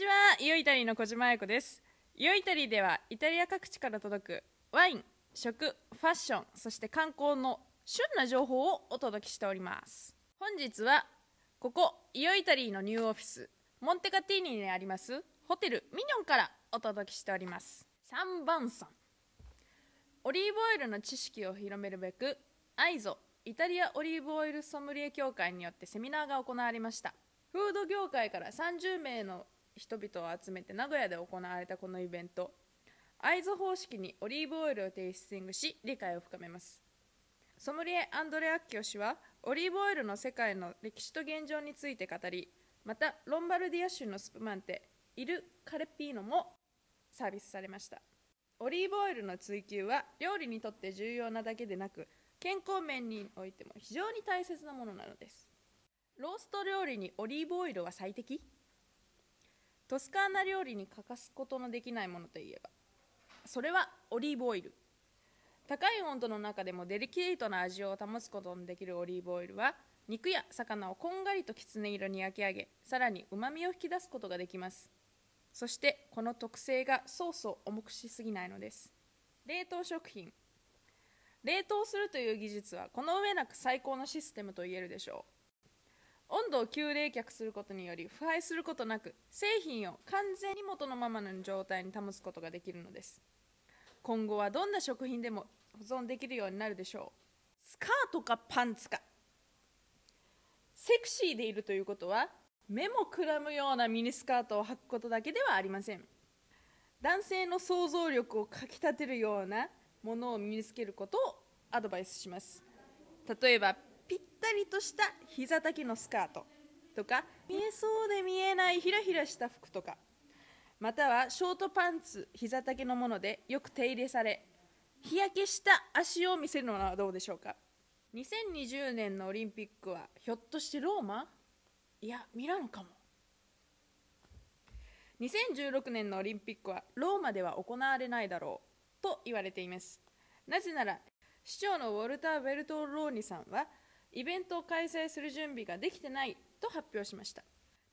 ちは。イオイタリーの小島彩子です。イオイタリではイタリア各地から届くワイン食ファッションそして観光の旬な情報をお届けしております。本日はここイオイタリーのニューオフィスモンテカティーニにありますホテルミニョンからお届けしております。3番さん。オリーブオイルの知識を広めるべくアイゾイタリアオリーブオイルソムリエ協会によってセミナーが行われました。フード業界から30名の人々を集めて名古屋で行われたこのイベント。アイゾ方式にオリーブオイルをテイスティングし理解を深めます。ソムリエアンドレ・アッキオ氏はオリーブオイルの世界の歴史と現状について語りまたロンバルディア州のスプマンテイル・カレピーノもサービスされました。オリーブオイルの追求は料理にとって重要なだけでなく健康面においても非常に大切なものなのです。ロースト料理にオリーブオイルは最適？トスカーナ料理に欠かすことのできないものといえばそれはオリーブオイル。高い温度の中でもデリケートな味を保つことのできるオリーブオイルは肉や魚をこんがりときつね色に焼き上げさらにうまみを引き出すことができます。そしてこの特性がソースを重くしすぎないのです。冷凍食品。冷凍するという技術はこの上なく最高のシステムと言えるでしょう。温度を急冷却することにより腐敗することなく製品を完全に元のままの状態に保つことができるのです。今後はどんな食品でも保存できるようになるでしょう。スカートかパンツか。セクシーでいるということは目もくらむようなミニスカートを履くことだけではありません。男性の想像力をかきたてるようなものを身につけることをアドバイスします。例えばったりとした膝丈のスカートとか見えそうで見えないひらひらした服とかまたはショートパンツ膝丈のものでよく手入れされ日焼けした足を見せるのはどうでしょうか。2020年のオリンピックはひょっとしてローマ？いやミラノかも。2016年のオリンピックはローマでは行われないだろうと言われています。なぜなら市長のウォルター・ベルトローニさんはイベントを開催する準備ができてないと発表しました。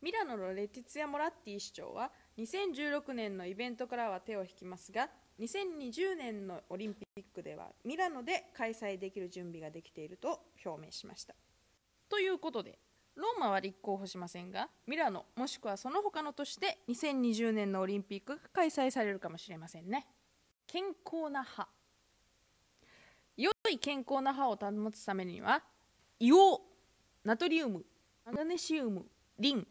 ミラノのレティツィア・モラッティ市長は2016年のイベントからは手を引きますが2020年のオリンピックではミラノで開催できる準備ができていると表明しました。ということでローマは立候補しませんがミラノもしくはその他の都市で2020年のオリンピックが開催されるかもしれませんね。健康な歯。良い健康な歯を保つためには硫黄ナトリウムマグネシウムリン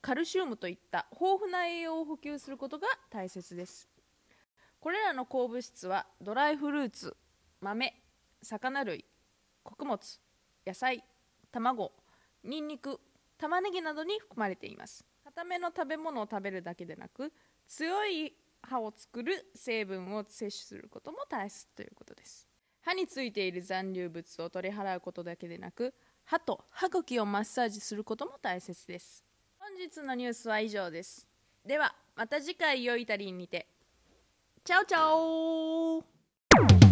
カルシウムといった豊富な栄養を補給することが大切です。これらの鉱物質はドライフルーツ豆魚類穀物野菜卵ニンニク玉ねぎなどに含まれています。固めの食べ物を食べるだけでなく強い歯を作る成分を摂取することも大切ということです。歯についている残留物を取り払うことだけでなく歯と歯茎をマッサージすることも大切です。本日のニュースは以上です。ではまた次回良いタリンにて。チャオチャオ